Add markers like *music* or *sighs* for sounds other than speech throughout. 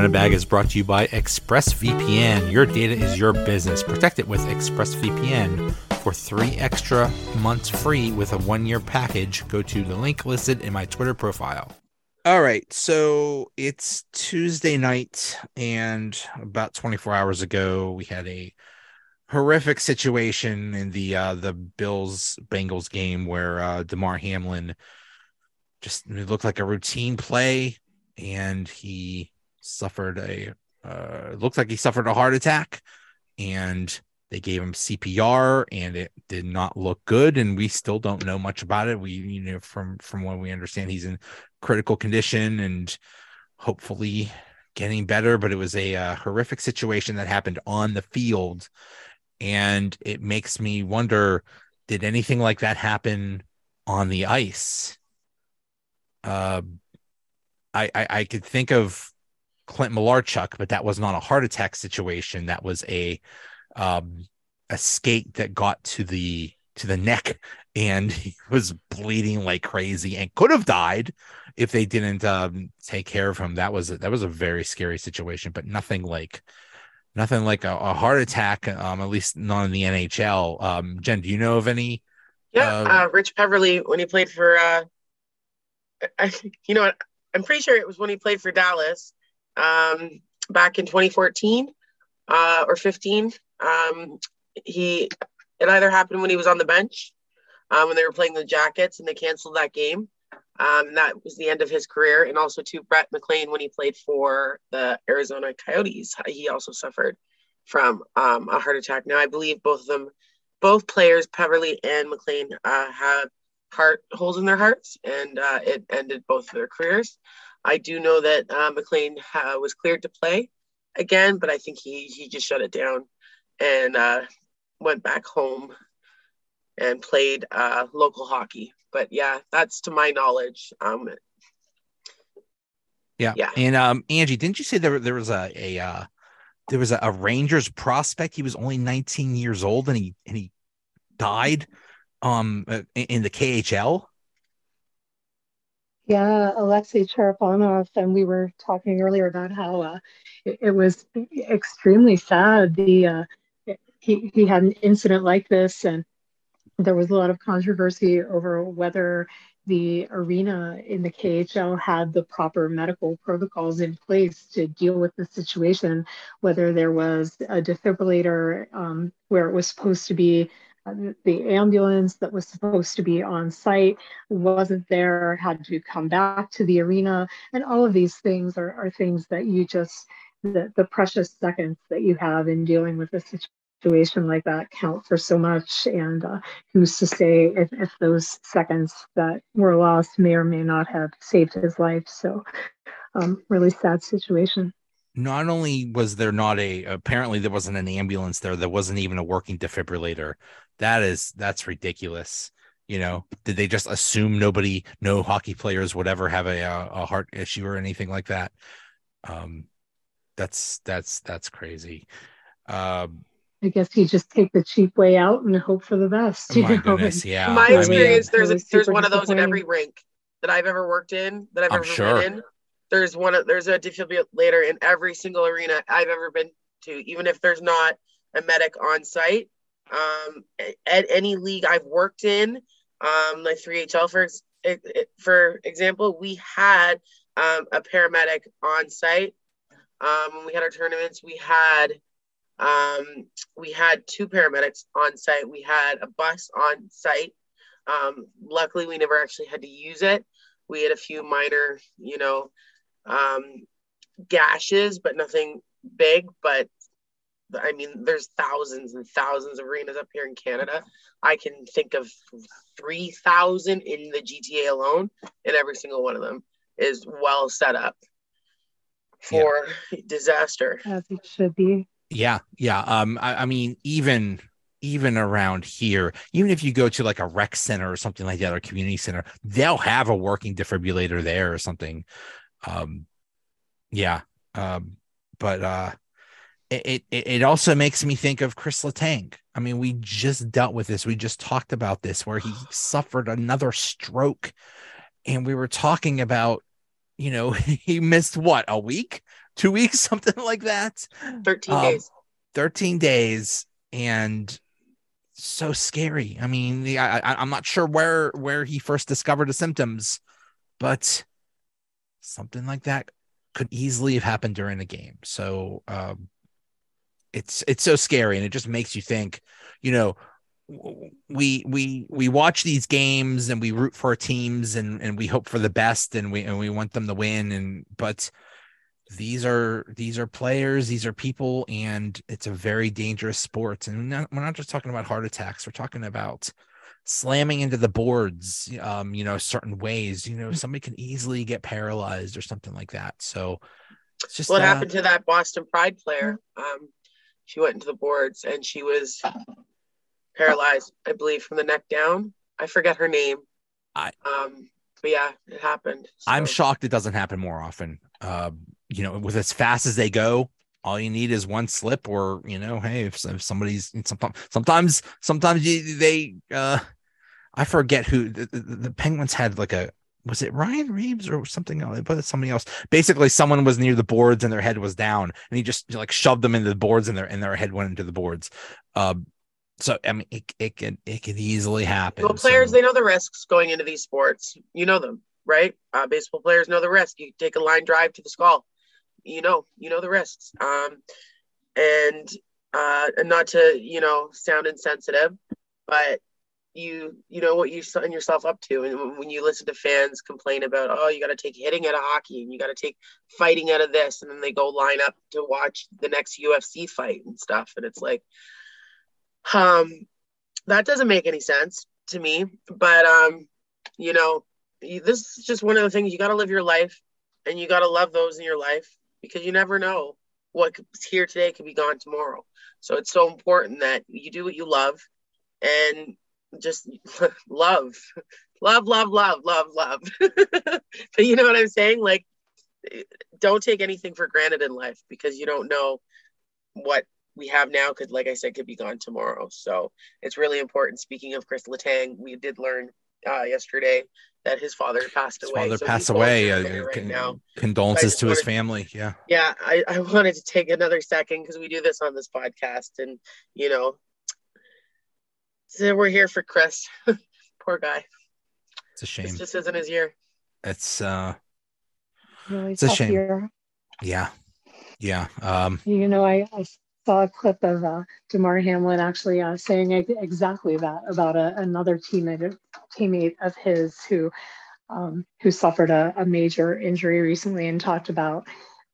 Donut Bag is brought to you by ExpressVPN. Your data is your business. Protect it with ExpressVPN. For three extra months free with a one year package, go to the link listed in my Twitter profile. All right. So it's Tuesday night, and about 24 hours ago, we had a horrific situation in the uh, the Bills Bengals game where uh, Damar Hamlin just looked like a routine play, and he suffered a uh, looked like he suffered a heart attack, and they gave him CPR, and it did not look good. And we still don't know much about it. We you know from from what we understand, he's in critical condition and hopefully getting better. But it was a uh, horrific situation that happened on the field, and it makes me wonder: did anything like that happen on the ice? Uh, I, I, I could think of Clint Malarchuk, but that was not a heart attack situation. That was a um, a skate that got to the to the neck, *laughs* and he was bleeding like crazy and could have died if they didn't um, take care of him. That was a, that was a very scary situation, but nothing like nothing like a, a heart attack. Um, at least not in the NHL. Um, Jen, do you know of any? Yeah, uh, uh, Rich Peverley when he played for. Uh, I, you know what? I'm pretty sure it was when he played for Dallas um, back in 2014 uh, or 15. Um, he it either happened when he was on the bench um, when they were playing the Jackets and they canceled that game. Um, that was the end of his career, and also to Brett McLean when he played for the Arizona Coyotes, he also suffered from um, a heart attack. Now I believe both of them, both players, Peverley and McLean, uh, had heart holes in their hearts, and uh, it ended both of their careers. I do know that uh, McLean uh, was cleared to play again, but I think he he just shut it down and uh, went back home and played uh, local hockey. But yeah, that's to my knowledge. Um, yeah, yeah. And um, Angie, didn't you say there there was a a uh, there was a, a Rangers prospect? He was only 19 years old, and he and he died um in the KHL. Yeah, Alexei Cherepanov, and we were talking earlier about how uh, it, it, was extremely sad. The uh, he he had an incident like this, and there was a lot of controversy over whether the arena in the KHL had the proper medical protocols in place to deal with the situation, whether there was a defibrillator um, where it was supposed to be the ambulance that was supposed to be on site wasn't there, had to come back to the arena. And all of these things are, are things that you just, the, the precious seconds that you have in dealing with a situation like that count for so much. And uh, who's to say if, if those seconds that were lost may or may not have saved his life. So, um, really sad situation not only was there not a apparently there wasn't an ambulance there there wasn't even a working defibrillator that is that's ridiculous you know did they just assume nobody no hockey players would ever have a, a heart issue or anything like that um that's that's that's crazy um I guess you just take the cheap way out and hope for the best. my know? goodness, *laughs* yeah. my experience, I mean, there's a, there's one of those in every rink that I've ever worked in that I've I'm ever sure. been in. There's one. There's a defibrillator in every single arena I've ever been to, even if there's not a medic on site. Um, at any league I've worked in, um, like 3HL for for example, we had um, a paramedic on site. Um, when we had our tournaments, we had um, we had two paramedics on site. We had a bus on site. Um, luckily, we never actually had to use it. We had a few minor, you know, gashes, but nothing big. But I mean, there's thousands and thousands of arenas up here in Canada. I can think of 3,000 in the GTA alone, and every single one of them is well set up for yeah. disaster. As it should be. Yeah, yeah. Um, I, I mean, even even around here, even if you go to like a rec center or something like that, or community center, they'll have a working defibrillator there or something. Um, yeah. Um, but uh, it, it it also makes me think of Chris Letang. I mean, we just dealt with this. We just talked about this where he *sighs* suffered another stroke, and we were talking about, you know, *laughs* he missed what a week two weeks, *laughs* something like that. 13 Um, days. 13 days and so scary. I mean, the- I, I, I'm not sure where where he first discovered the symptoms, but something like that could easily have happened during the game. So um, it's it's so scary, and it just makes you think. You know, we we we watch these games and we root for our teams and and we hope for the best and we and we want them to win and but these are these are players these are people and it's a very dangerous sport and we're not, we're not just talking about heart attacks we're talking about slamming into the boards um you know certain ways you know somebody can easily get paralyzed or something like that so it's just what uh, happened to that Boston Pride player? Um, she went into the boards and she was paralyzed, I believe, from the neck down. I forget her name. I- um, but yeah, it happened. i'm shocked it doesn't happen more often uh you know with as fast as they go all you need is one slip or you know hey if, if somebody's sometimes sometimes sometimes you, they uh i forget who the, the, the penguins had like a was it ryan reaves or something else but somebody else basically someone was near the boards and their head was down and he just like shoved them into the boards and their and their head went into the boards um so i mean it, it can it can easily happen Well, players so- they know the risks going into these sports. You know them, right? Uh, baseball players know the risk. You take a line drive to the skull. You know, you know the risks. Um, and uh, and not to you know sound insensitive, but you you know what you sign yourself up to. And when- you listen to fans complain about, oh, you got to take hitting out of hockey and you got to take fighting out of this, and then they go line up to watch the next UFC fight and stuff, and it's like, um, that doesn't make any sense to me. But um, you know, this is just one of the things you got to live your life, and you got to love those in your life because you never know what could- here today could be gone tomorrow. So it's so important that you do what you love, and just *laughs* love, love, love, love, love, love. but *laughs* you know what I'm saying? Like, don't take anything for granted in life because you don't know what we have now could, like I said, could be gone tomorrow. So it's really important. Speaking of Chris Letang, we did learn uh, yesterday that his father passed his away. father so passed away uh, right con- now. condolences to his family yeah Yeah, I, I *laughs* wanted to take another second because we do this on this podcast, and you know, so we're here for Chris. *laughs* Poor guy. it's a shame This just isn't his year. it's uh Really It's a shame. year. yeah yeah um You know, I, I saw a clip of uh, Damar Hamlin actually uh, saying exactly that about a, another teammate teammate of his who um, who suffered a, a major injury recently and talked about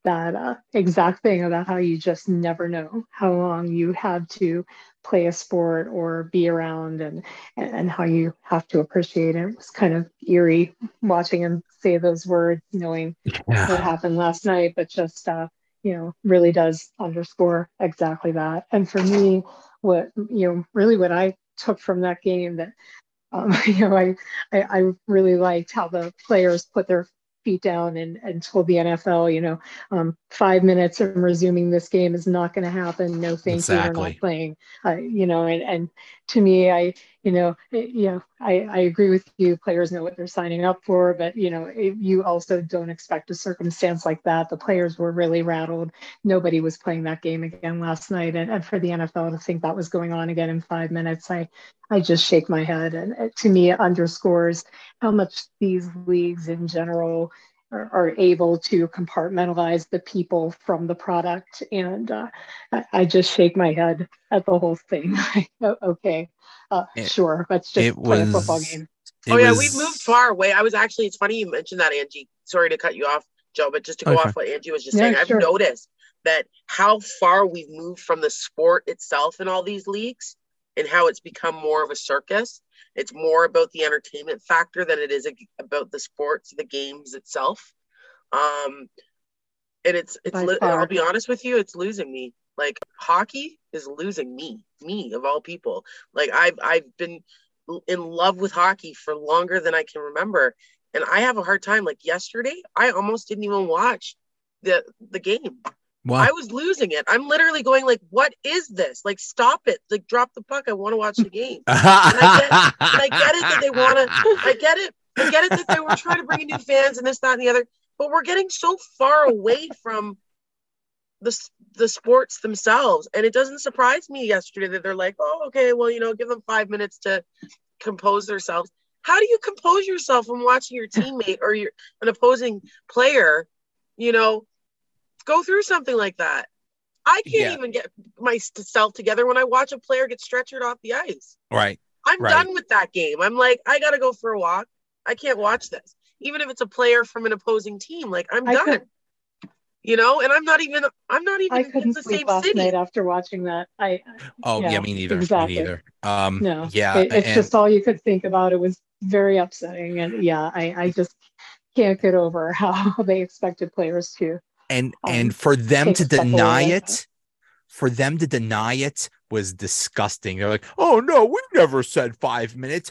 that uh, exact thing about how you just never know how long you have to play a sport or be around and and, how you have to appreciate it. It was kind of eerie watching him say those words, knowing what happened last night, but just uh, you know, really does underscore exactly that. And for me, what you know, really what I took from that game that um, *laughs* you know, I, I I really liked how the players put their feet down and, and told the NFL, you know, um, five minutes and resuming this game is not going to happen. No, thank you. We're not playing. Uh, you know, and, and to me, I, you know, it- you know, I, I agree with you. Players know what they're signing up for, but you know, it, you also don't expect a circumstance like that. The players were really rattled. Nobody was playing that game again last night, and, and for the NFL to think that was going on again in five minutes, I, I just shake my head. And it, to me, it underscores how much these leagues in general are, are able to compartmentalize the people from the product. And uh, I, I just shake my head at the whole thing. *laughs* Okay, uh, It- sure, let's just it play a football game. It oh yeah, was- we've moved far away. I was actually it's funny you mentioned that, Angie. Sorry to cut you off, Joe, but just to go Okay. off what Angie was just Yeah, saying, I've noticed that how far we've moved from the sport itself in all these leagues and how it's become more of a circus. It's more about the entertainment factor than it is a- about the sports, the games itself. Um, and it's it's. Li-. I'll be honest with you, it's losing me. Like hockey is losing me, me of all people. Like I've I've been in love with hockey for longer than I can remember, and I have a hard time. Like yesterday, I almost didn't even watch the the game. Wow. I was losing it. I'm literally going like, "What is this? Like, stop it! Like, drop the puck. I want to watch the game." *laughs* I get- and I get it that they want to. I get it. I get it that they were trying to bring in new fans and this, that, and the other. But we're getting so far away from the the sports themselves. And it doesn't surprise me yesterday that they're like, oh, okay, well, you know, give them five minutes to compose themselves. How do you compose yourself when watching your teammate or your an opposing player, you know, go through something like that? I can't Yeah. even get myself together when I watch a player get stretchered off the ice. Right. I'm Right. done with that game. I'm like, I gotta go for a walk. I can't watch this. Even if it's a player from an opposing team, like I'm I done. could- you know, and I'm not even I'm not even I couldn't the sleep same last city. night after watching that. I Oh yeah, Yeah, me neither. exactly. Me neither. Um no, yeah, it- it's and- just all you could think about. It was very upsetting, and yeah, I I just can't get over *laughs* how they expected players to. And um, and for them to stuff away deny it for them to deny it was disgusting they're like oh no we never said five minutes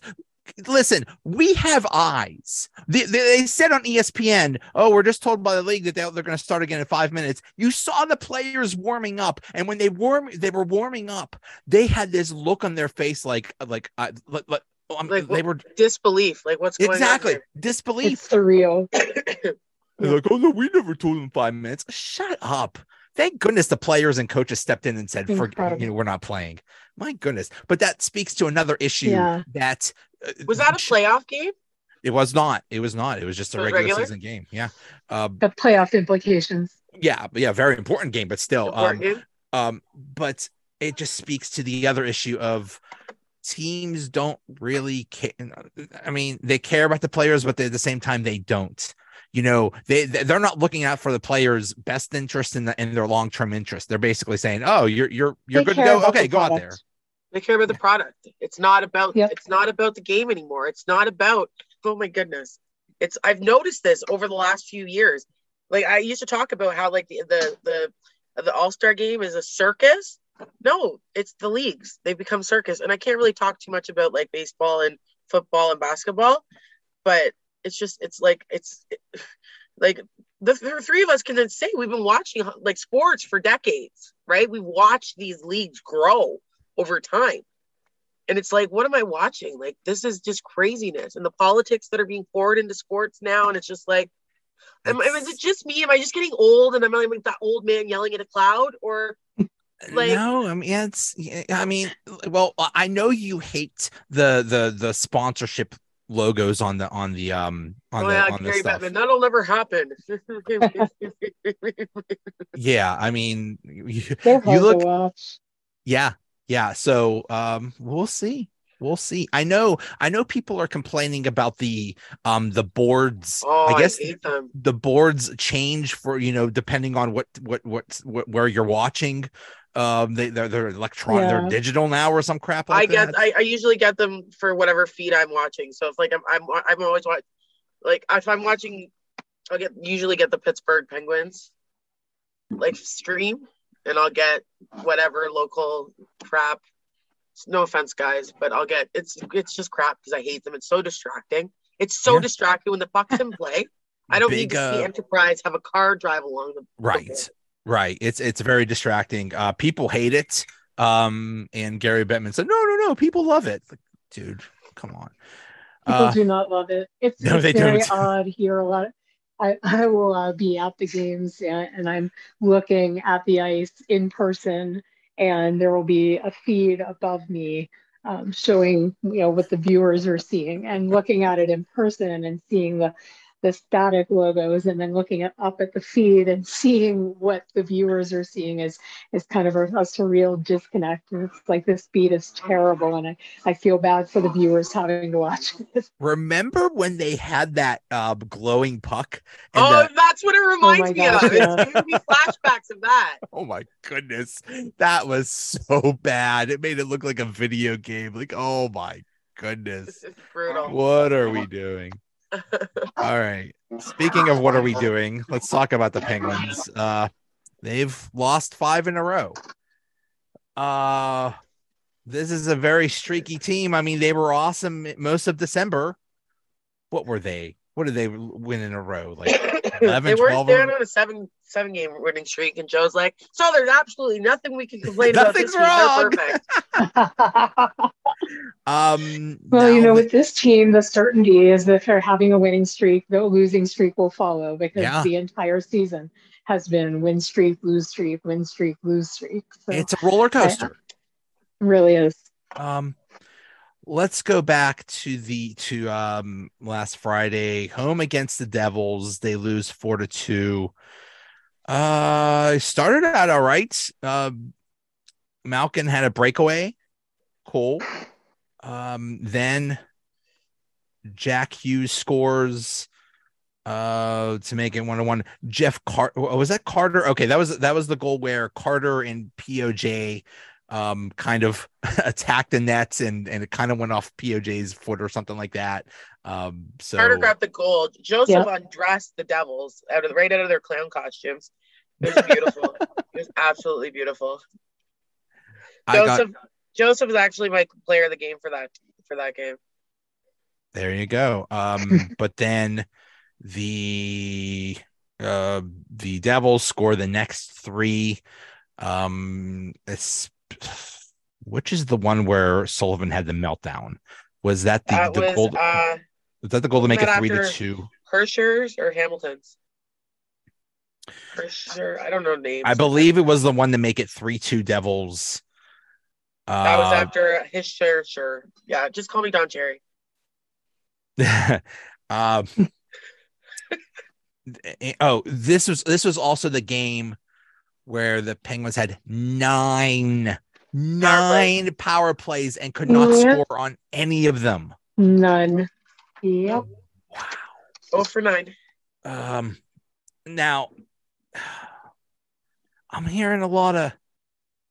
listen we have eyes they, they, they said on espn oh we're just told by the league that they, they're going to start again in five minutes you saw the players warming up and when they warm they were warming up they had this look on their face like like uh, like, like, um, Like, they were Disbelief. Like what's going on. exactly on? disbelief It's surreal. *coughs* here? they're like, oh no, we never told them five minutes. Shut up. Thank goodness the players and coaches stepped in and said, For, you know, we're not playing. My goodness. But that speaks to another issue Yeah. that uh, Was that a sh- playoff game? It was not. It was not. It was just a was regular, regular? season game. Yeah. Uh, The playoff implications. yeah, but yeah, very important game, but still. Um, Important um, but it just speaks to the other issue of teams don't really care. I mean, they care about the players, but they, at the same time, they don't. You know, they they- they're not looking out for the players' best interest in the in their long term interest. They're basically saying, "Oh, you're you're you're They good to go. Okay, go out there." They care about the product. It's not about Yep. it's not about the game anymore. It's not about oh my goodness. It's I've noticed this over the last few years. Like I used to talk about how like the the the, the All-Star game is a circus. No, it's the leagues. They become circus. And I can't really talk too much about like baseball and football and basketball, but it's just it's like it's *laughs* like the, the three of us can then say we've been watching uh, like sports for decades, right? We've watched these leagues grow over time. And it's like, what am I watching? Like, this is just craziness. And the politics that are being poured into sports now. And it's just like, am, am- is it just me? Am I just getting old and I'm like that old man yelling at a cloud? Or *laughs* like- no, I mean it's. I mean, well, I know you hate the the the sponsorship logos on the on the um on oh, the yeah, on the stuff. Bettman, that'll never happen. *laughs* *laughs* Yeah, I mean, you, you look. Yeah. Yeah. So um we'll see. We'll see. I know I know people are complaining about the um the boards. oh, I guess hate them. the boards change for you know depending on what what what, what where you're watching. Um they they're they're electronic they're digital now or some crap I like get that. I, I usually get them for whatever feed I'm watching. So it's like I'm I'm I'm always watch like if I'm watching I'll get usually get the Pittsburgh Penguins like stream and I'll get whatever local crap. No offense guys, but I'll get it's it's just crap because I hate them. It's so distracting. It's so Yeah. distracting when the Bucks in play. I don't need Big, to see uh, Enterprise have a car drive along the the right. board. Right. It's it's very distracting. Uh people hate it. Um and Gary Bettman said, No, no, no, people love it. Like, dude, come on. People Uh, do not love it. It's, no, it's very don't. odd here. A lot. I, I will uh, be at the games and, and I'm looking at the ice in person, and there will be a feed above me um, showing you know what the viewers are seeing, and looking at it in person and seeing the the static logos, and then looking at, up at the feed and seeing what the viewers are seeing is is kind of a, a surreal disconnect. And it's like this beat is terrible, and I, I feel bad for the viewers having to watch *laughs* it. remember when they had that uh glowing puck and Oh, the- that's what it reminds my me gosh, of. yeah. It's giving me flashbacks of that. *laughs* Oh my goodness. That was so bad. It made it look like a video game. Like, oh my goodness. This is brutal. What are we doing? All right. Speaking of what are we doing, let's talk about the Penguins. Uh they've lost 5 in a row. Uh this is a very streaky team. I mean, they were awesome most of December. What were they? What did they win in a row? Like *coughs* 11, they weren't 12 they're on a seven seven game winning streak, and Joe's like, so there's absolutely nothing we can complain about Nothing's this team. They're wrong." *laughs* um well, you know, that- with this team, the certainty is that if they're having a winning streak, the losing streak will follow because Yeah. the entire season has been win streak, lose streak, win streak, lose streak. So it's a roller coaster. really is. Um, let's go back to the to um last Friday home against the Devils. They lose four to two. Uh, started out all right. Uh, Malkin had a breakaway. Cool. Um, then Jack Hughes scores uh to make it one to one. Jeff Carter was that Carter? Okay, that was that was the goal where Carter and POJ um kind of *laughs* attacked the nets and and it kind of went off POJ's foot or something like that. Um so Carter grabbed the goal. Joseph yep. undressed the devils out of right out of their clown costumes. It was beautiful. *laughs* it was absolutely beautiful. Joseph got... Joseph was actually my player of the game for that for that game. There you go. Um, *laughs* but then the uh the Devils score the next three. Um, it's which is the one where Sullivan had the meltdown? Was that the, that the was, goal? Uh, was that the goal to make it three to two? Hischier's or Hamilton's? Hischier, I don't know names. I believe it was the one to make it three two Devils. Uh, that was after his share, sure. Yeah, just call me Don Cherry. *laughs* um, oh, this was this was also the game where the Penguins had nine nine power plays and could not yep. score on any of them. None. Yep. Wow. Oh for nine. Um now *sighs* I'm hearing a lot of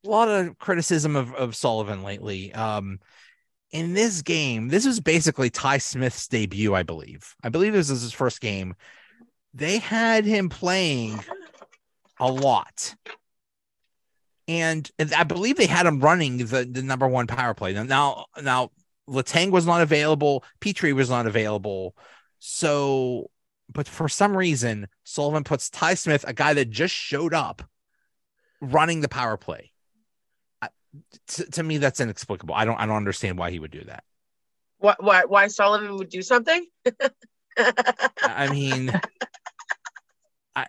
a lot of criticism of, of Sullivan lately. Um in this game, this was basically Ty Smith's debut, I believe. I believe this was his first game. They had him playing a lot. And I believe they had him running the, the number one power play. Now, now Letang was not available, Petry was not available. So, but for some reason, Sullivan puts Ty Smith, a guy that just showed up, running the power play to, to me that's inexplicable. I don't I don't understand why he would do that. What why why Sullivan would do something? I mean *laughs* I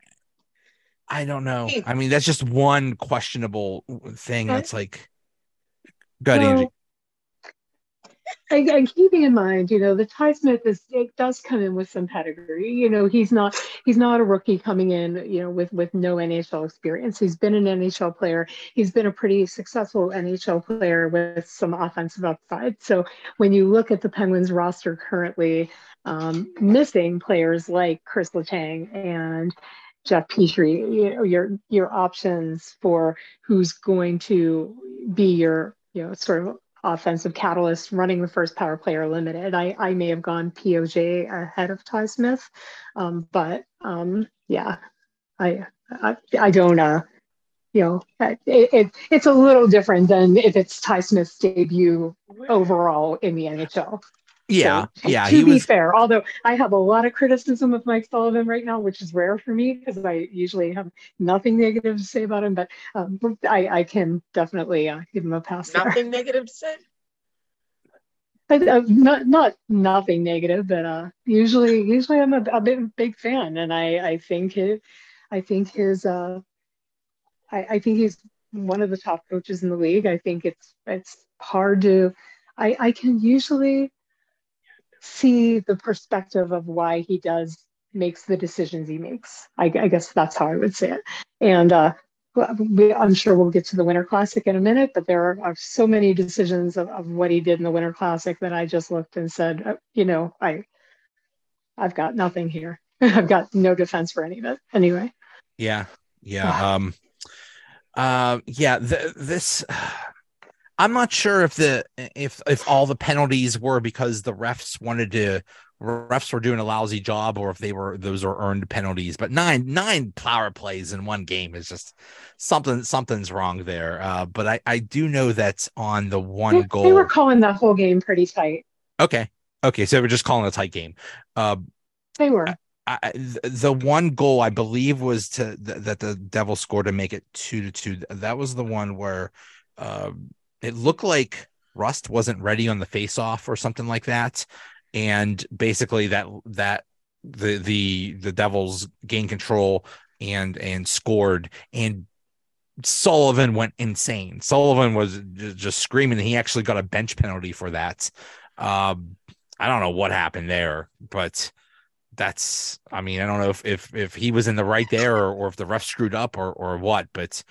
I don't know. Hmm. I mean that's just one questionable thing that's like good well, Angie. And keeping in mind, you know, the Ty Smith is it does come in with some pedigree. You know, he's not he's not a rookie coming in, you know, with with no NHL experience. He's been an NHL player. He's been a pretty successful NHL player with some offensive upside. So when you look at the Penguins roster currently, um, missing players like Chris Letang and Jeff Petry, you know, your your options for who's going to be your you know sort of offensive catalyst running the first power player limited. I, I may have gone POJ ahead of Ty Smith, um, but um, yeah, I, I, I don't, uh, you know, it, it, it's a little different than if it's Ty Smith's debut overall in the NHL. Yeah, so, yeah. To be was... fair, although I have a lot of criticism of Mike Sullivan right now, which is rare for me because I usually have nothing negative to say about him, but um, I, I can definitely uh, give him a pass. Nothing there. negative to say. *laughs* uh, not not nothing negative, but uh, usually usually I'm a, a big big fan, and I I think his, I think his uh, I, I think he's one of the top coaches in the league. I think it's it's hard to I I can usually see the perspective of why he does makes the decisions he makes. I, I guess that's how I would say it. And uh, we, I'm sure we'll get to the Winter Classic in a minute, but there are, are so many decisions of, of, what he did in the Winter Classic that I just looked and said, uh, you know, I, I've got nothing here. *laughs* I've got no defense for any of it. Anyway. Yeah. Yeah. um. Uh. Yeah. The, this. I'm not sure if the if if all the penalties were because the refs wanted to refs were doing a lousy job or if they were those are earned penalties but nine nine power plays in one game is just something something's wrong there. Uh, but i i do know that on the one they, goal they were calling that whole game pretty tight. Okay. Okay. So we're just calling a tight game. Uh, they were. I, the one goal I believe was to that the Devil scored to make it two to two. That was the one where uh, it looked like Rust wasn't ready on the face off or something like that. And basically that that the the the Devils gained control. and and scored and Sullivan went insane. Sullivan was just screaming. He actually got a bench penalty for that. Um, I don't know what happened there, but that's I mean, I don't know if if if he was in the right there or, or if the ref screwed up or or what, but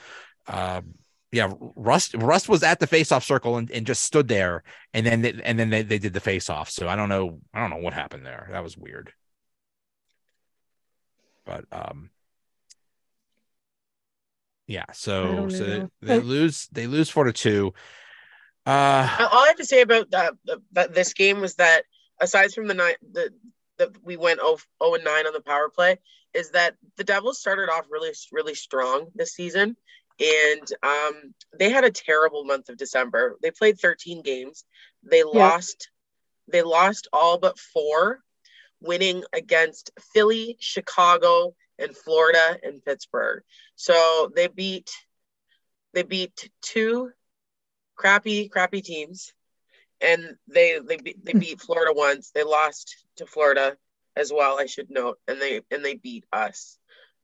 um yeah, Rust Rust was at the face-off circle and, and just stood there and then they, and then they, they did the face-off. So I don't know I don't know what happened there. That was weird. But um yeah, so so they, they lose they lose four to two. Uh all I have to say about that, that this game was that aside from the night the that we went 0, 0 and 9 on the power play is that the Devils started off really really strong this season and um, they had a terrible month of December. They played 13 games. They yeah. lost. They lost all but four, winning against Philly, Chicago, and Florida and Pittsburgh. So they beat. They beat two crappy, crappy teams, and they they they beat Florida once. They lost to Florida as well. I should note, and they and they beat us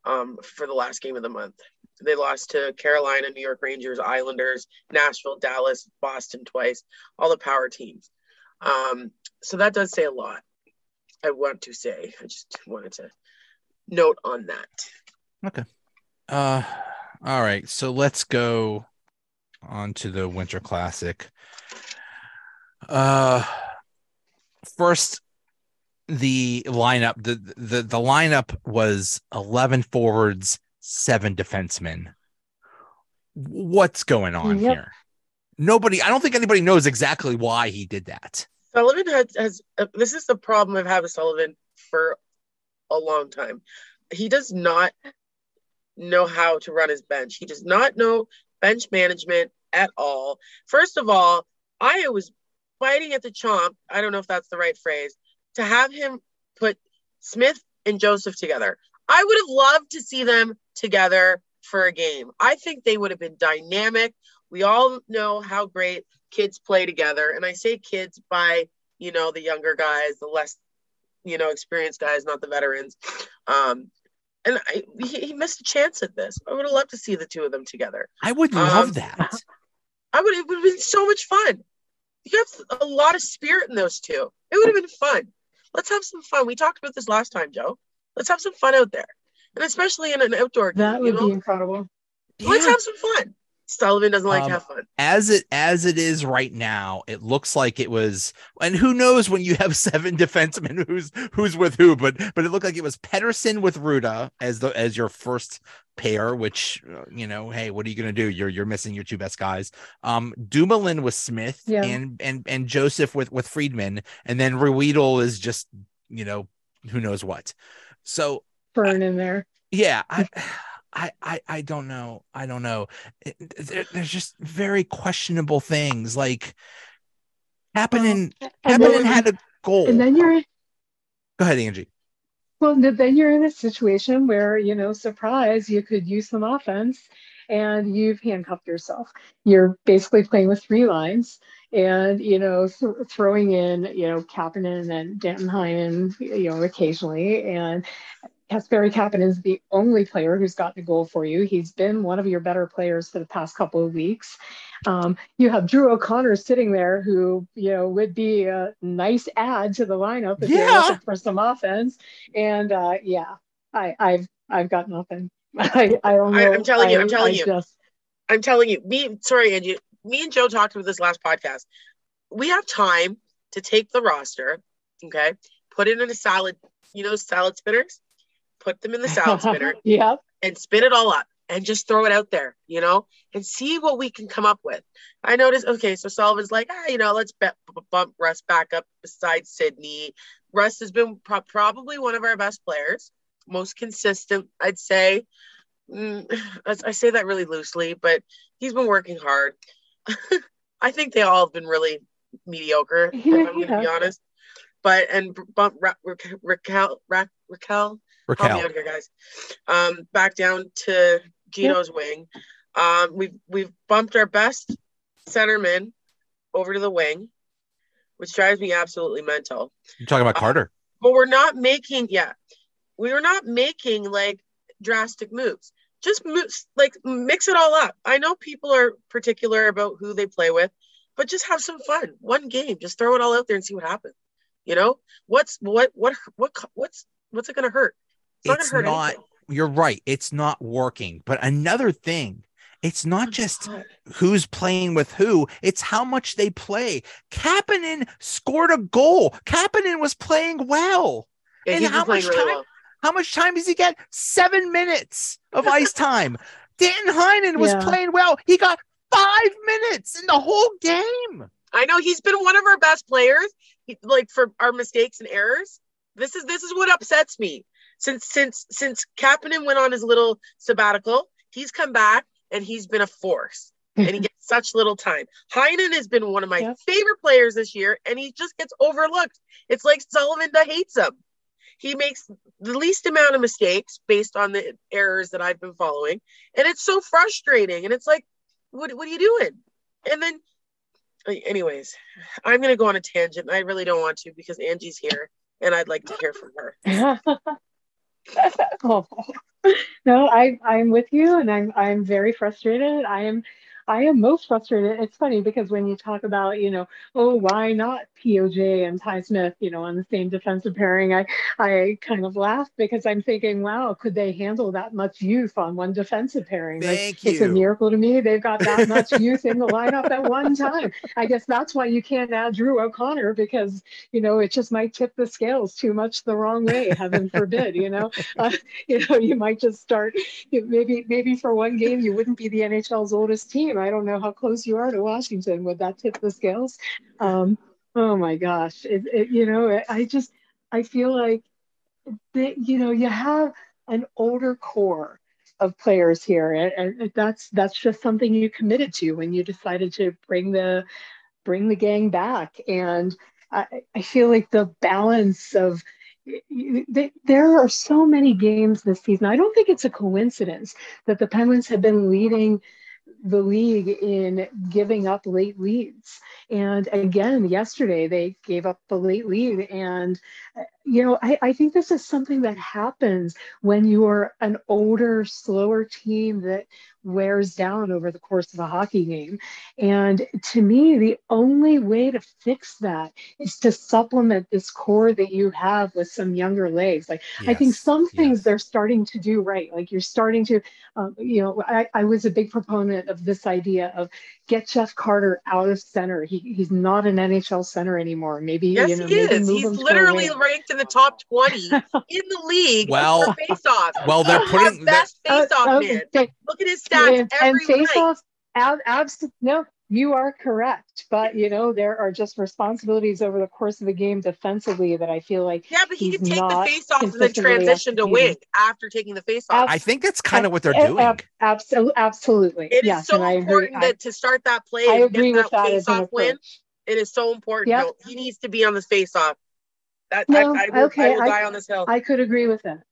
um, for the last game of the month. They lost to Carolina, New York Rangers, Islanders, Nashville, Dallas, Boston twice, all the power teams. Um, so that does say a lot. I want to say. I just wanted to note on that. Okay. Uh all right. So let's go on to the Winter Classic. Uh first the lineup the the the lineup was 11 forwards seven defensemen. What's going on yep. here? Nobody, I don't think anybody knows exactly why he did that. Sullivan has, has uh, this is the problem I've had with Sullivan for a long time. He does not know how to run his bench. He does not know bench management at all. First of all, I was fighting at the chomp. I don't know if that's the right phrase to have him put Smith and Joseph together. I would have loved to see them together for a game. I think they would have been dynamic. We all know how great kids play together. And I say kids by, you know, the younger guys, the less, you know, experienced guys, not the veterans. Um, and I, he, he, missed a chance at this. I would have loved to see the two of them together. I would love um, that. I would. It would have been so much fun. You have a lot of spirit in those two. It would have been fun. Let's have some fun. We talked about this last time, Joe. Let's have some fun out there and especially in an outdoor game. That would know? be incredible. Let's have some fun. Sullivan doesn't like um, to have fun. As it as it is right now, it looks like it was, and who knows when you have *laughs* seven defensemen who's who's with who, but but it looked like it was Pettersson with Rutta as the as your first pair, which uh, you know, hey, what are you gonna do? You're you're missing your two best guys. Um, Dumoulin with Smith yeah. and and and Joseph with with Friedman, and then Ruhwedel is just you know who knows what. So burn in there. Yeah, I, *sighs* I, I, I don't know. I don't know. It, there, there's just very questionable things like happening. Well, happening had a goal, and then you're. Go ahead, Angie. Well, then you're in a situation where you know, surprise, you could use some offense, and you've handcuffed yourself. You're basically playing with three lines, and you know, th- throwing in you know Kapanen and Danton Heinen, you know, occasionally, and Kasperi Kapanen is the only player who's gotten a goal for you. He's been one of your better players for the past couple of weeks. Um, you have Drew O'Connor sitting there, who you know would be a nice add to the lineup if yeah. you're looking for some offense. And uh, yeah, I, I've I've got nothing. *laughs* I, I don't know. I, am telling you, I, am telling I you, just... I'm telling you. Me, sorry, Angie. Me and Joe talked about this last podcast. We have time to take the roster, okay, put it in a salad, you know, salad spinners put them in the salad *laughs* spinner, yeah, and spin it all up and just throw it out there, you know, and see what we can come up with. I noticed, okay, so Sullivan's like, ah, you know, let's be- bump Rust back up beside Sidney. Rust has been pro- probably one of our best players, most consistent, I'd say. Mm, *sighs* I say that really loosely, but he's been working hard. *laughs* I think they all have been really mediocre, if I'm going to be *laughs* honest. But and bump Ra- Rakell, Ra- Rakell, Rakell. Help me out here, guys. Um, back down to Gino's wing. Um, we've we've bumped our best centerman over to the wing, which drives me absolutely mental. You're talking about Carter. but we're not making, yeah, we were not making like drastic moves. Just moves, like mix it all up. I know people are particular about who they play with, but just have some fun. One game, just throw it all out there and see what happens. You know, what's what what what what's what's it going to hurt? It's, not. not you're right. It's not working. But another thing it's not just who's playing with who, it's how much they play. Kapanen scored a goal. Kapanen was playing well. Yeah, and how much really time? Well. How much time does he get? Seven minutes of ice *laughs* time. Dan Heinen was yeah. playing well. He got five minutes in the whole game. I know he's been one of our best players. He, like for our mistakes and errors. This is this is what upsets me. Since since since Kapanen went on his little sabbatical, he's come back and he's been a force and he *laughs* gets such little time. Heinen has been one of my favorite players this year and he just gets overlooked. It's like Sullivan hates him. He makes the least amount of mistakes based on the errors that I've been following. And it's so frustrating. And it's like, what, what are you doing? And then, anyways, I'm going to go on a tangent. I really don't want to because Angie's here and I'd like to hear from her. *laughs* *laughs* oh, no, I I'm with you, and I'm I'm very frustrated. I am I am most frustrated. It's funny because when you talk about, you know, oh, why not POJ and Ty Smith, you know, on the same defensive pairing, I, I kind of laugh because I'm thinking, wow, could they handle that much youth on one defensive pairing? Thank like, you. It's a miracle to me they've got that much *laughs* youth in the lineup at one time. I guess that's why you can't add Drew O'Connor because, you know, it just might tip the scales too much the wrong way, heaven forbid, you know. Uh, *laughs* you know, you might just start, maybe, maybe for one game you wouldn't be the NHL's oldest team. I don't know how close you are to Washington. Would that tip the scales? Um, oh my gosh, it, it, you know, I just I feel like you know you have an older core of players here, and, and that's that's just something you committed to when you decided to bring the bring the gang back. And I, I feel like the balance of there are so many games this season. I don't think it's a coincidence that the Penguins have been leading the league in giving up late leads. And again, yesterday they gave up the late lead. And, you know, I, I think this is something that happens when you're an older, slower team that wears down over the course of a hockey game. And to me, the only way to fix that is to supplement this core that you have with some younger legs. Like yes. I think some things yes. they're starting to do right. Like you're starting to, um, you know, I, I was a big proponent of this idea of get Jeff Carter out of center. He, he's not an NHL center anymore. Maybe yes, you know, he is. He's literally ranked in the top twenty *laughs* in the league. Well, face off. Well, they're putting best face off uh, man. Look at his stats and, every and face off. Ab- abs- no, you are correct, but you know there are just responsibilities over the course of the game defensively that I feel like yeah, but he can take the face off and then transition to wing after taking the face off. I think that's kind of what they're doing. Ab- absolutely, absolutely. It yes, is so important that to start that play. I agree with that, face off win. It is so important. Yep. No, he needs to be on the face off. That no, I, I, will, okay, I will die on this hill. I could agree with that.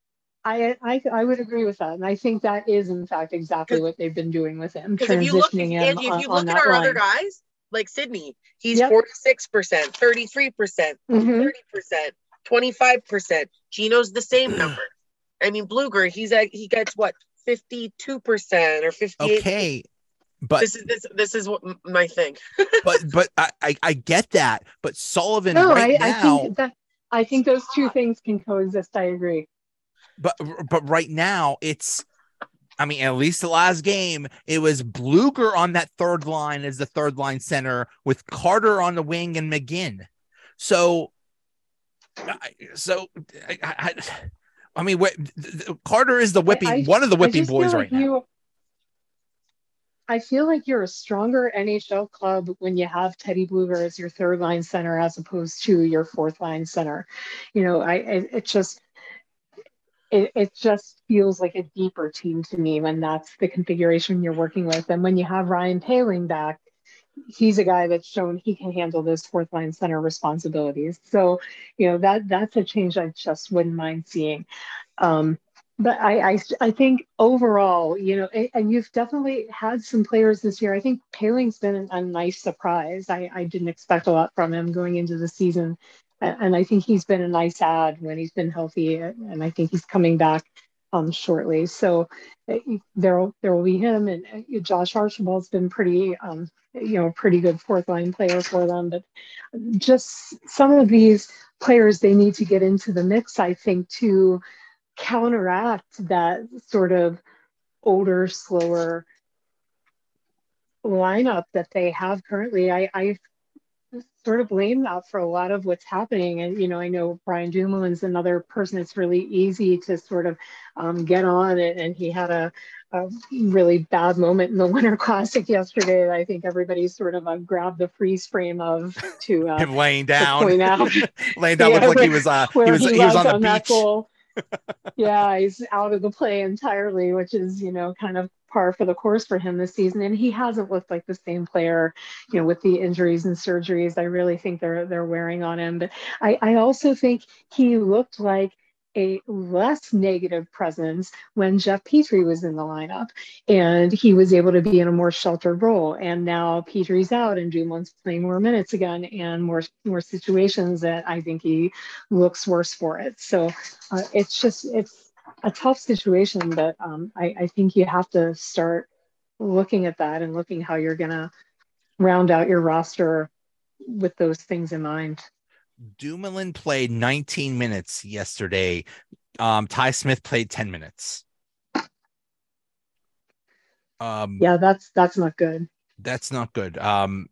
I, I I would agree with that, and I think that is in fact exactly what they've been doing with him, transitioning if you look, him. Angie, if you look at our line. other guys, like Sidney, he's forty six percent, thirty three percent, mm-hmm. thirty percent, twenty five percent. Gino's the same number. I mean, Blueger, he's at he gets what fifty two percent or fifty eight. Okay, but this is this this is what my thing. *laughs* but but I, I, I get that. But Sullivan no, right I, now. I think that I think those two things can coexist. I agree but but right now it's I mean, at least the last game, it was Blueger on that third line as the third line center with Carter on the wing and McGinn. So, so I, I, I mean, what, Carter is the whipping, I, one of the whipping boys right now. I feel like you're a stronger NHL club when you have Teddy Blueger as your third line center as opposed to your fourth line center. You know, I it, it just it, it just feels like a deeper team to me when that's the configuration you're working with. And when you have Ryan Poehling back, he's a guy that's shown he can handle those fourth line center responsibilities. So, you know, that that's a change I just wouldn't mind seeing. Um, but I, I, I think overall, you know, and you've definitely had some players this year. I think Poehling's been a nice surprise. I, I didn't expect a lot from him going into the season and I think he's been a nice ad when he's been healthy, and I think he's coming back um, shortly. So uh, there there will be him and uh, Josh Archibald's been pretty um, you know pretty good fourth line player for them. But just some of these players they need to get into the mix. I think to counteract that sort of older, slower lineup that they have currently. I, I sort of blame that for a lot of what's happening. And, you know, I know Brian Dumoulin's another person it's really easy to sort of um, get on it. And he had a, a, really bad moment in the *laughs* Winter Classic yesterday. I think everybody sort of uh, grabbed the freeze frame of to uh, him laying down, point out. *laughs* laying down *laughs* yeah, like he was, uh, he was, he, he was on, on the beach. Yeah, he's out of the play entirely, which is, you know, kind of par for the course for him this season. And he hasn't looked like the same player, you know, with the injuries and surgeries. I really think they're they're wearing on him. But I, I also think he looked like a less negative presence when Jeff Petry was in the lineup and he was able to be in a more sheltered role. And now Petry's out and Dumoulin's playing more minutes again and more more situations that I think he looks worse for it. So uh, it's just it's a tough situation, but um, I, I think you have to start looking at that and looking how you're gonna round out your roster with those things in mind. Dumoulin played 19 minutes yesterday. Um, Ty Smith played 10 minutes. Um, yeah, that's that's not good. That's not good. Um,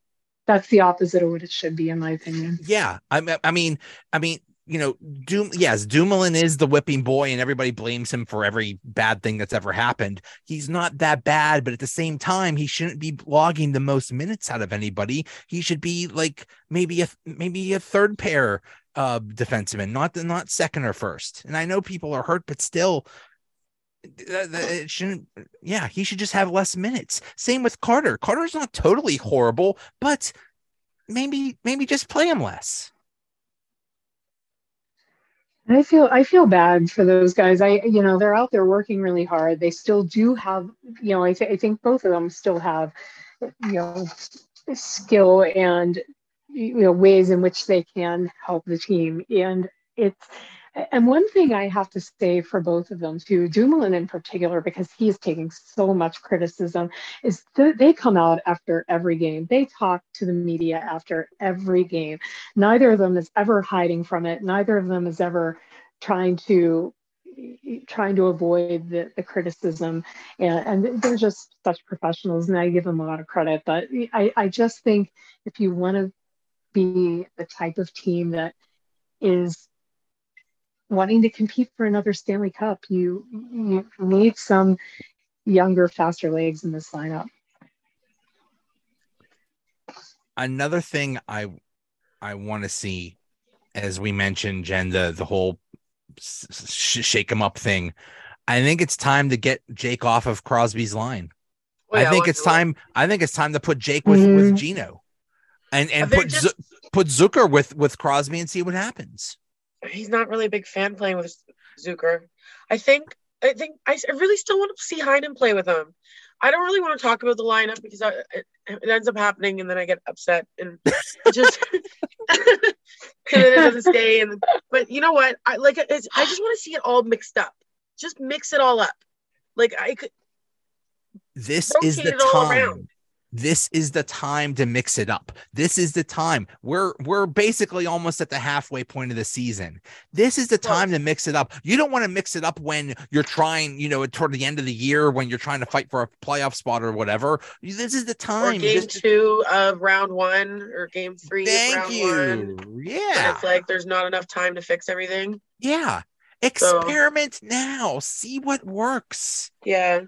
that's the opposite of what it should be, in my opinion. Yeah, I, I mean, I mean, you know, Doom, yes, Dumoulin is the whipping boy, and everybody blames him for every bad thing that's ever happened. He's not that bad, but at the same time, he shouldn't be logging the most minutes out of anybody. He should be like maybe a maybe a third pair uh defenseman, not the not second or first. And I know people are hurt, but still, it shouldn't yeah he should just have less minutes same with carter carter's not totally horrible but maybe maybe just play him less I feel I feel bad for those guys. I you know they're out there working really hard. They still do have you know I, th- I think both of them still have you know skill and you know ways in which they can help the team. And it's and one thing I have to say for both of them too, Dumoulin in particular, because he's taking so much criticism, is th- they come out after every game. They talk to the media after every game. Neither of them is ever hiding from it. Neither of them is ever trying to trying to avoid the, the criticism and, and they're just such professionals and i give them a lot of credit but I, I just think if you want to be the type of team that is wanting to compete for another Stanley Cup, you you need some younger, faster legs in this lineup. Another thing I I want to see, as we mentioned, Jen, the the whole sh- shake him up thing. I think it's time to get Jake off of Crosby's line. Well, yeah, I think it's time. I think it's time to put Jake with mm-hmm. with Gino, and and put just... Z- put Zucker with with Crosby and see what happens he's not really a big fan playing with Zucker. I think I think I, I really still want to see Heinen play with him. I don't really want to talk about the lineup because I, it, it, ends up happening and then I get upset and just *laughs* and then it doesn't stay. And but you know what? I like I just want to see it all mixed up. Just mix it all up. Like I could. This is the time this is the time to mix it up. This is the time. We're we're basically almost at the halfway point of the season. This is the time to mix it up. You don't want to mix it up when you're trying, you know, toward the end of the year when you're trying to fight for a playoff spot or whatever. This is the time. Game two of round one or game three. Thank you. One. Yeah. it's like there's not enough time to fix everything. Yeah. Experiment so, now. See what works. Yeah.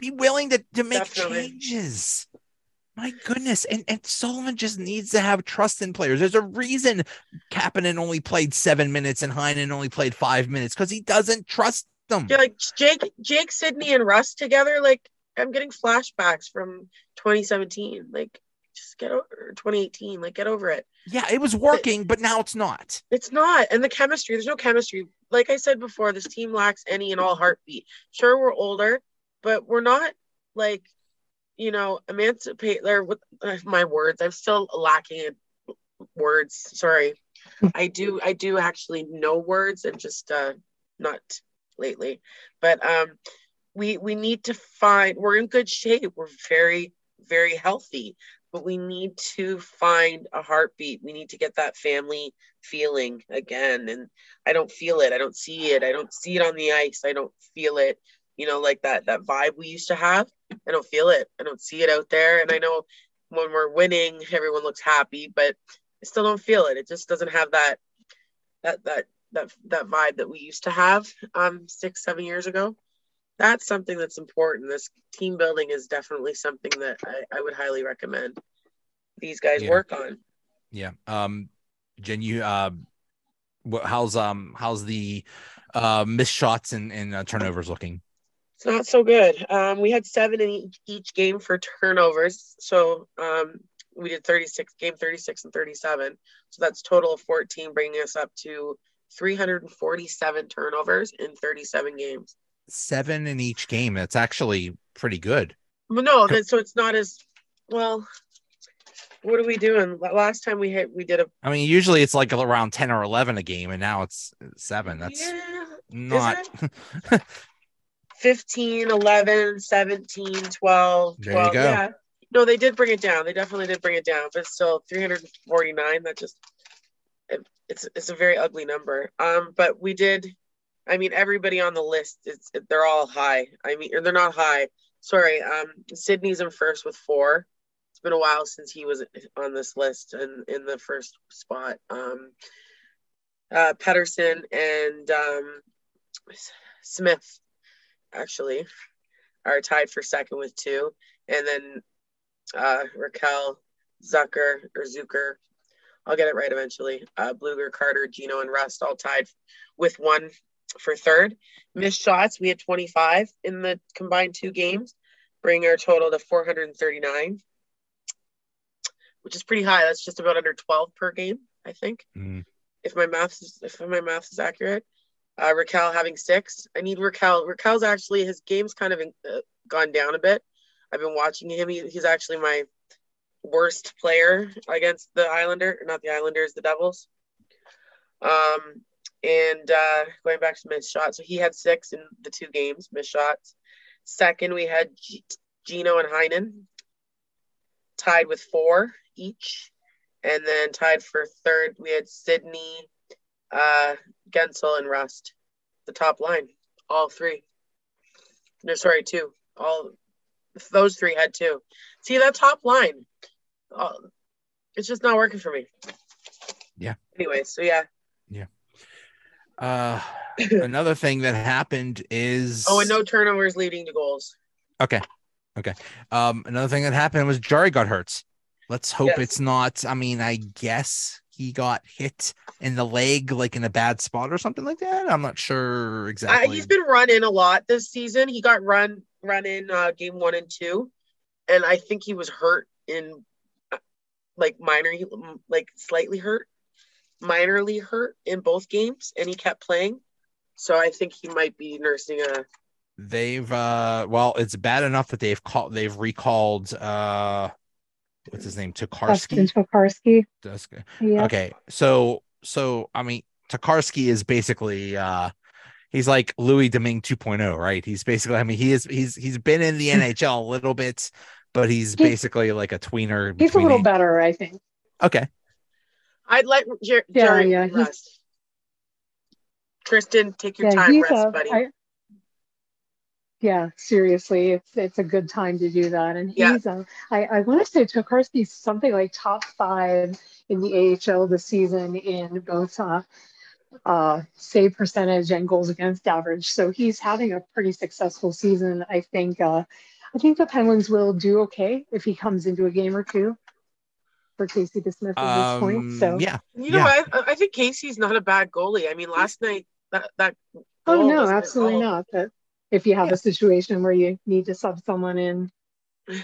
Be willing to, to make Definitely. changes. My goodness. And, and Sullivan just needs to have trust in players. There's a reason Kapanen only played seven minutes and Heinen only played five minutes because he doesn't trust them. Yeah, like Jake, Jake, Sidney, and Rust together. Like I'm getting flashbacks from 2017. Like just get over 2018. Like get over it. Yeah, it was working, but, but now it's not. It's not. And the chemistry, there's no chemistry. Like I said before, this team lacks any and all heartbeat. Sure, we're older, but we're not like you know, emancipate or with my words, I'm still lacking in words. Sorry. *laughs* I do I do actually know words and just uh not lately. But um, we we need to find. We're in good shape. We're very very healthy, but we need to find a heartbeat. We need to get that family feeling again. And I don't feel it. I don't see it. I don't see it on the ice. I don't feel it. You know, like that that vibe we used to have. I don't feel it. I don't see it out there. And I know when we're winning, everyone looks happy, but I still don't feel it. It just doesn't have that that that that that vibe that we used to have um six seven years ago that's something that's important this team building is definitely something that i, I would highly recommend these guys Yeah. work on Yeah. Um, Jen, you uh, what? How's um, how's the uh missed shots and and uh, turnovers looking? It's not so good um we had seven in each, each game for turnovers so um we did 36 game 36 and 37 so that's total of 14 bringing us up to 347 turnovers in 37 games Seven in each game. That's actually pretty good. Well, no, that, so it's not as well. What are we doing? Last time we hit, we did a I mean, usually it's like around ten or eleven a game, and now it's seven. That's yeah, not. *laughs* 15, 11, 17, 12, There you 12. go. Yeah. No, they did bring it down. They definitely did bring it down, but still 349. That just it, it's it's a very ugly number. Um, but we did. I mean, everybody on the list, it's they're all high. I mean, or they're not high. Sorry. Um, Sidney's in first with four. It's been a while since he was on this list and in the first spot. Um, uh, Pettersson and um, Smith actually are tied for second with two, and then uh, Rakell, Zucker or Zucker, I'll get it right eventually. Uh, Blueger, Carter, Gino, and Rust all tied with one for third. Missed shots, we had 25 in the combined two games, bring our total to 439, which is pretty high. That's just about under 12 per game, I think Mm. if my math is if my math is accurate. Uh, Rakell having six. I need Rakell. Rakell's actually his game's kind of uh, gone down a bit. I've been watching him. He, he's actually my worst player against the Islander, not the Islanders, the Devils. Um, and uh, going back to missed shots, so he had six in the two games, missed shots. Second, we had G- Gino and Heinen tied with four each. And then tied for third, we had Sidney, uh, Guentzel, and Rust. The top line, all three. No, sorry, two. All those three had two. See that top line? Uh, it's just not working for me. Yeah. Anyway, so yeah. Yeah. Uh, *clears throat* another thing that happened is Oh, and no turnovers leading to goals. Okay. Okay. Um, another thing that happened was Jarry got hurt. Let's hope Yes. it's not. I mean, I guess he got hit in the leg, like in a bad spot or something like that. I'm not sure Uh, exactly. he's been run in a lot this season. He got run run in uh, game one and two, and I think he was hurt in uh, like minor, like slightly hurt, minorly hurt in both games, and he kept playing. So I think he might be nursing a. they've uh well, it's bad enough that they've called they've recalled uh what's his name? Dustin Tokarski. Tokarski. Yeah. Okay. So so I mean Tokarski is basically uh he's like Louis Domingue 2.0, right? He's basically I mean he is he's he's been in the NHL a little bit, but he's He- basically like a tweener. He's a little a- better, I think. Okay. I'd let Jer- Yeah, Jarry yeah, rest. Tristan, take your Yeah, time, rest, a, buddy. I, yeah, seriously, it's it's a good time to do that. And Yeah. he's um, I I want to say Tokarski's something like top five in the AHL this season in both uh, uh, save percentage and goals against average. So he's having a pretty successful season. I think uh, I think the Penguins will do okay if he comes into a game or two for Casey DeSmith at this point. Um, So yeah. you know, yeah. I I think Casey's not a bad goalie. I mean, last night that that. Oh no, absolutely not. But if you have Yeah. a situation where you need to sub someone in,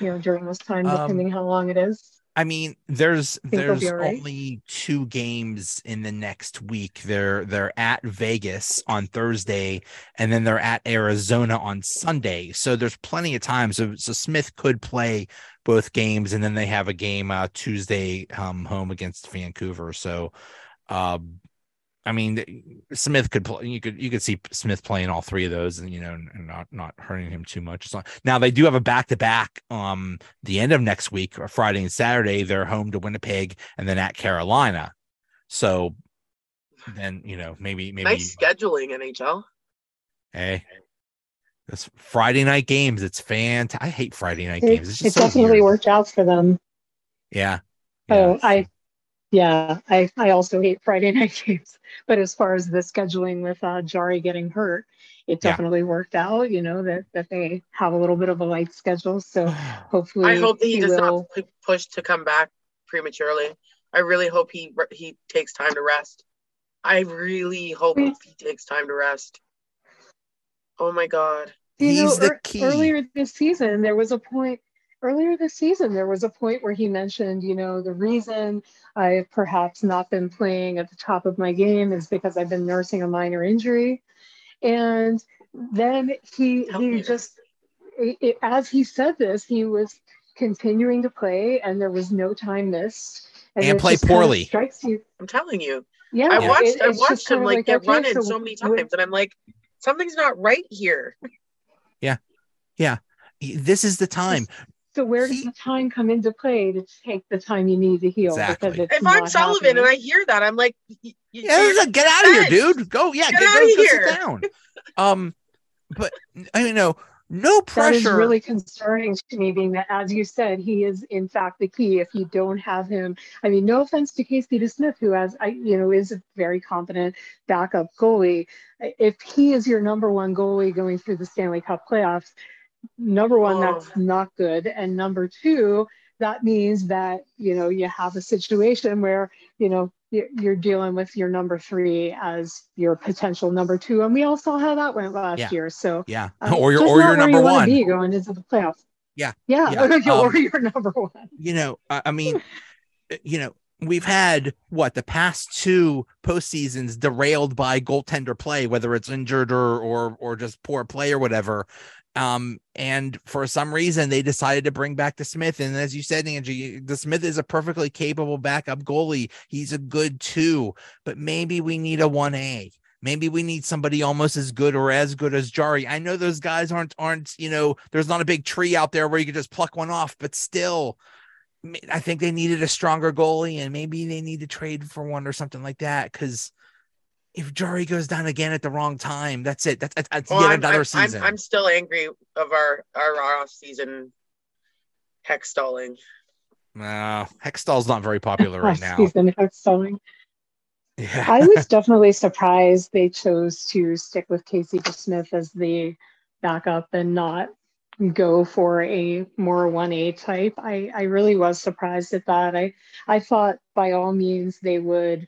you know, during this time, Um, depending how long it is. I mean, there's they'll there's right. only two games in the next week. They're they're at Vegas on Thursday, and then they're at Arizona on Sunday. So there's plenty of time. So so Smith could play both games, and then they have a game uh, Tuesday um, home against Vancouver. So, um, I mean, Smith could play. You could you could see Smith playing all three of those, and you know, and not not hurting him too much. So now they do have a back to back. Um, the end of next week, or Friday and Saturday, they're home to Winnipeg, and then at Carolina. So then you know maybe maybe nice scheduling NHL. Hey, this Friday night games. It's fantastic. I hate Friday night It, games. It's it so definitely weird. worked out for them. Yeah. Oh, yeah. I, yeah, I, I also hate Friday *laughs* night games. But as far as the scheduling with uh, Jarry getting hurt, it Yeah. definitely worked out. You know that that they have a little bit of a light schedule, so *sighs* hopefully I hope that he, does will. not push to come back prematurely. I really hope he he takes time to rest. I really hope Mm. he takes time to rest. Oh my god. You He's know, the ear- key. earlier this season, there was a point. Earlier this season, there was a point where he mentioned, you know, the reason I've perhaps not been playing at the top of my game is because I've been nursing a minor injury, and then he Tell he me. just it, it- as he said this, he was continuing to play, and there was no time missed. And it play just kind of poorly. Strikes you, I'm telling you. yeah. I watched it- I watched him of like, get okay, run in so so many times and I'm like something's not right here. Yeah. Yeah. This is the *laughs* time. So where He- does the time come into play to take the time you need to heal? Exactly. Because it's If I'm Sullivan happening. and I hear that, I'm like, y- y- Yeah, you're- get out of here, dude. Go, yeah, Get get, outta go, go sit here. down. Um, but I mean, no, no that is pressure. really concerning to me, being that, as you said, he is in fact the key. If you don't have him, I mean, no offense to Casey DeSmith, who has, I, you know, is a very competent backup goalie. If he is your number one goalie going through the Stanley Cup playoffs, number one, Oh. that's not good, and number two, that means that you know you have a situation where you know you're you're dealing with your number three as your potential number two, and we all saw how that went last Yeah. year. So yeah, um, or your just or not your number you wanna one. be going into the playoffs. Yeah. yeah, Yeah. *laughs* or Um, your *laughs* number one. you know, I, I mean, you know, we've had what the past two postseasons derailed by goaltender play, whether it's injured or or or just poor play or whatever. Um, and for some reason they decided to bring back DeSmith. And as you said, Angie, DeSmith is a perfectly capable backup goalie. He's a good two, but maybe we need a one A. Maybe we need somebody almost as good or as good as Jarry. I know those guys aren't aren't you know there's not a big tree out there where you could just pluck one off, but still, I think they needed a stronger goalie, and maybe they need to trade for one or something like that. Because if Jarry goes down again at the wrong time, that's it. That's, that's, that's Well, yet I'm, another I'm, season. I'm, I'm still angry of our our off season hex stalling. no, Hextall's not very popular right now. Season of sewing. Yeah. I was *laughs* definitely surprised they chose to stick with Casey Smith as the backup and not go for a more 1A type. I, I really was surprised at that. I, I thought by all means they would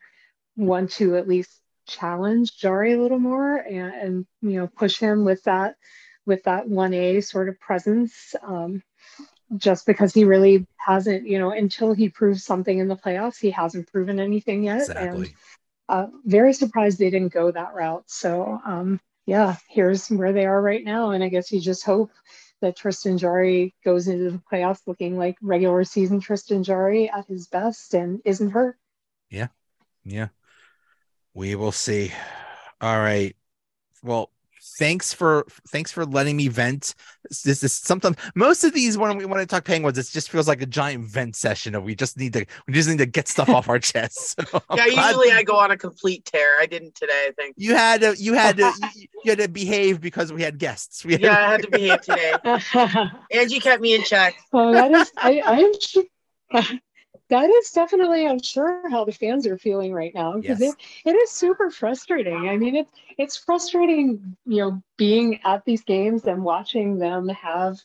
want to at least challenge Jarry a little more and, and you know push him with that with that 1A sort of presence. Um, just because he really hasn't, you know, until he proves something in the playoffs, he hasn't proven anything yet. And exactly. uh, very surprised they didn't go that route. So, um, yeah, here's where they are right now. And I guess you just hope that Tristan Jarry goes into the playoffs looking like regular season Tristan Jarry at his best and isn't hurt. Yeah. Yeah. We will see. All right. Well, thanks for thanks for letting me vent. This is sometimes most of these when we want to talk penguins, it just feels like a giant vent session of we just need to we just need to get stuff off our chests. *laughs* So Yeah, glad usually I go on a complete tear. I didn't today, I think. you had to you had to *laughs* you, you had to behave because we had guests. We had Yeah, I had to behave today. *laughs* Angie kept me in check. Oh, that is, I, I am sure. That is definitely, I'm sure, how the fans are feeling right now because Yes. it, it is super frustrating. I mean, it's it's frustrating, you know, being at these games and watching them have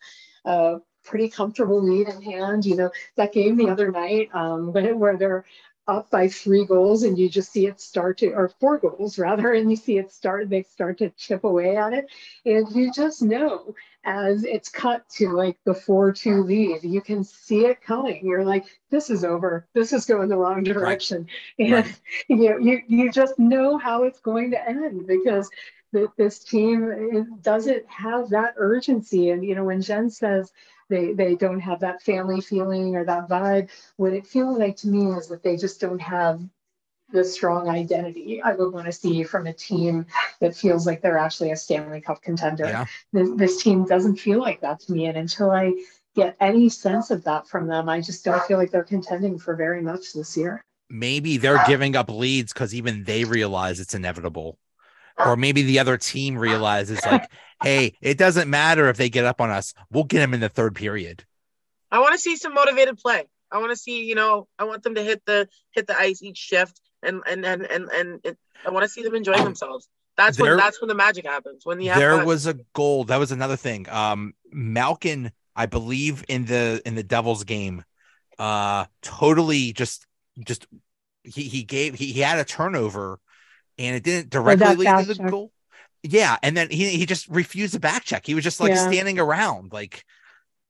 a pretty comfortable lead in hand. You know, that game the other night, um, when *laughs* where they're up by three goals and you just see it start to, or four goals rather, and you see it start, they start to chip away at it, and you just know as it's cut to like the 4-2 lead you can see it coming. You're like this is over. This is going the wrong direction. *laughs* And Right. you know you, you just know how it's going to end because th- this team it doesn't have that urgency and you know when jen says they they don't have that family feeling or that vibe what it feels like to me is that they just don't have the strong identity I would want to see from a team that feels like they're actually a Stanley Cup contender. Yeah. This, this team doesn't feel like that to me. And until I get any sense of that from them, I just don't feel like they're contending for very much this year. Maybe they're giving up leads because even they realize it's inevitable. Or maybe the other team realizes, like, *laughs* hey, it doesn't matter if they get up on us. We'll get them in the third period. I want to see some motivated play. I want to see, you know, I want them to hit the hit the ice each shift, and and and and and it, I want to see them enjoying themselves. That's there- when that's when the magic happens. When the there was a goal. That was another thing. Um, Malkin, I believe in the in the Devils game, uh, totally just just he he gave he, he had a turnover, and it didn't directly lead to the check. goal. Yeah, and then he he just refused to back check. He was just like Yeah. standing around, like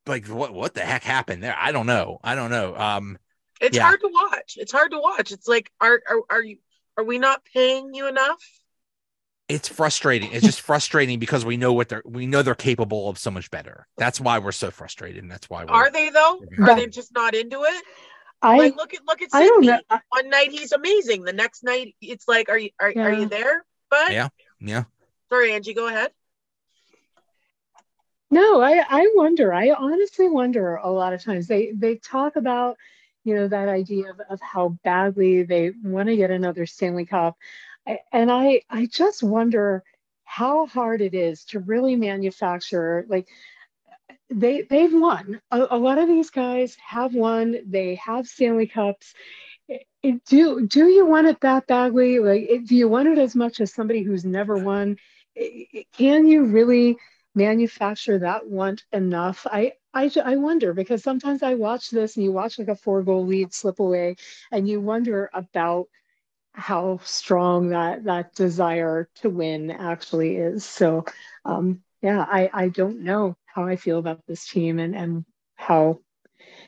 like what what the heck happened there? I don't know. I don't know. Um, It's Yeah. hard to watch. It's hard to watch. It's like, are are, are you are we not paying you enough? it's frustrating. It's just frustrating because we know what they're we know they're capable of so much better. That's why we're so frustrated, and that's why we're Are they though? Are they just not into it? I like look at look at I don't know. One night he's amazing. The next night it's like, are you are, are you there? But Yeah. yeah. sorry, Angie, go ahead. No, I, I wonder. I honestly wonder a lot of times. They they talk about, you know, that idea of, of how badly they want to get another Stanley Cup. I, and I I just wonder how hard it is to really manufacture like they they've won. A, a lot of these guys have won. They have Stanley Cups. I- I- do do you want it that badly? Like, it- do you want it as much as somebody who's never won? Can you really manufacture that want enough? I I I wonder because sometimes I watch this and you watch like a four goal lead slip away, and you wonder about how strong that that desire to win actually is. So um, yeah, I I don't know how I feel about this team and and how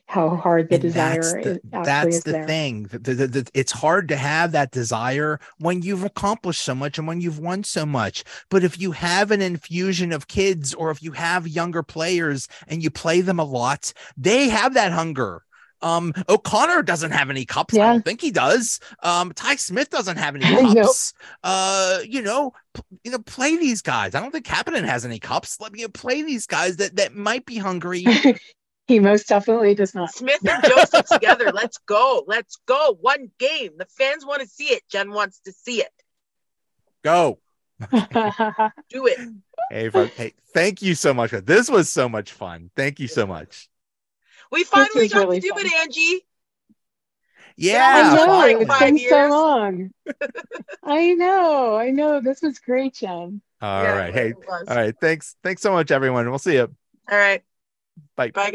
how hard the And desire that's the, is, that's the there. thing. The- the- the- it's hard to have that desire when you've accomplished so much and when you've won so much. But if you have an infusion of kids or if you have younger players and you play them a lot, they have that hunger. Um, O'Connor doesn't have any cups. I Yeah. don't think he does. Um, Ty Smith doesn't have any *laughs* Nope. cups. Uh, you know, p- you know, play these guys. I don't think Kapanen has any cups. Let me play these guys that that might be hungry. *laughs* he most definitely does not. Smith and Joseph together. *laughs* Let's go. Let's go. One game. The fans want to see it. Jen wants to see it. Go. Do it. Hey, hey, thank you so much. This was so much fun. Thank you so much. We finally got really to do fun. it, Angie. Yeah. I know like it's five been so long. *laughs* I know, I know. This was great, Jen. All Yeah, right. Hey. All right. Thanks. Thanks so much, everyone. We'll see you. All right. Bye. Bye, guys.